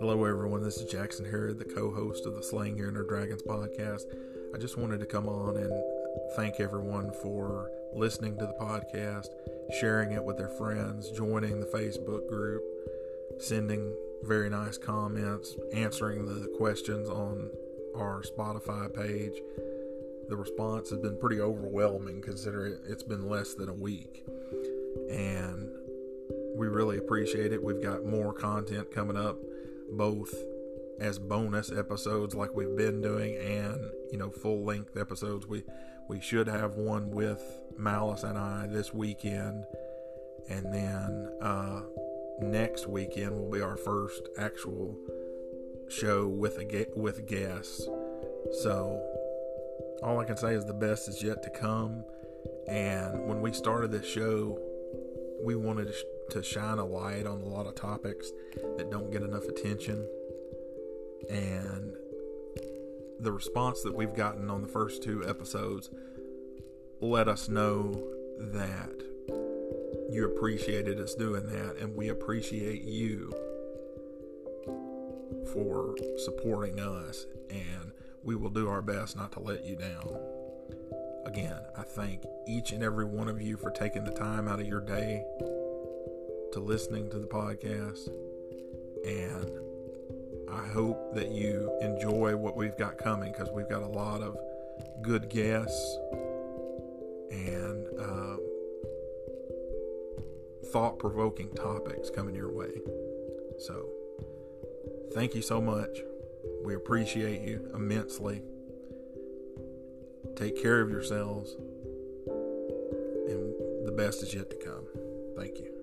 Hello, everyone. This is Jackson Herod, the co host of the Slaying Your Inner Dragons podcast. I just wanted to come on and thank everyone for listening to the podcast, sharing it with their friends, joining the Facebook group, sending very nice comments, answering the questions on our Spotify page. The response has been pretty overwhelming considering it's been less than a week. And we really appreciate it. We've got more content coming up, both as bonus episodes like we've been doing and, you know, full length episodes. We we should have one with Malice and I this weekend. And then uh next weekend will be our first actual show with a with guests. So all I can say is the best is yet to come. And when we started this show, we wanted to shine a light on a lot of topics that don't get enough attention. And the response that we've gotten on the first two episodes let us know that you appreciated us doing that, and we appreciate you for supporting us, and we will do our best not to let you down. Again, I thank each and every one of you for taking the time out of your day to listening to the podcast, and I hope that you enjoy what we've got coming because we've got a lot of good guests and uh, thought provoking topics coming your way. So, thank you so much. We appreciate you immensely. Take care of yourselves, and the best is yet to come. Thank you.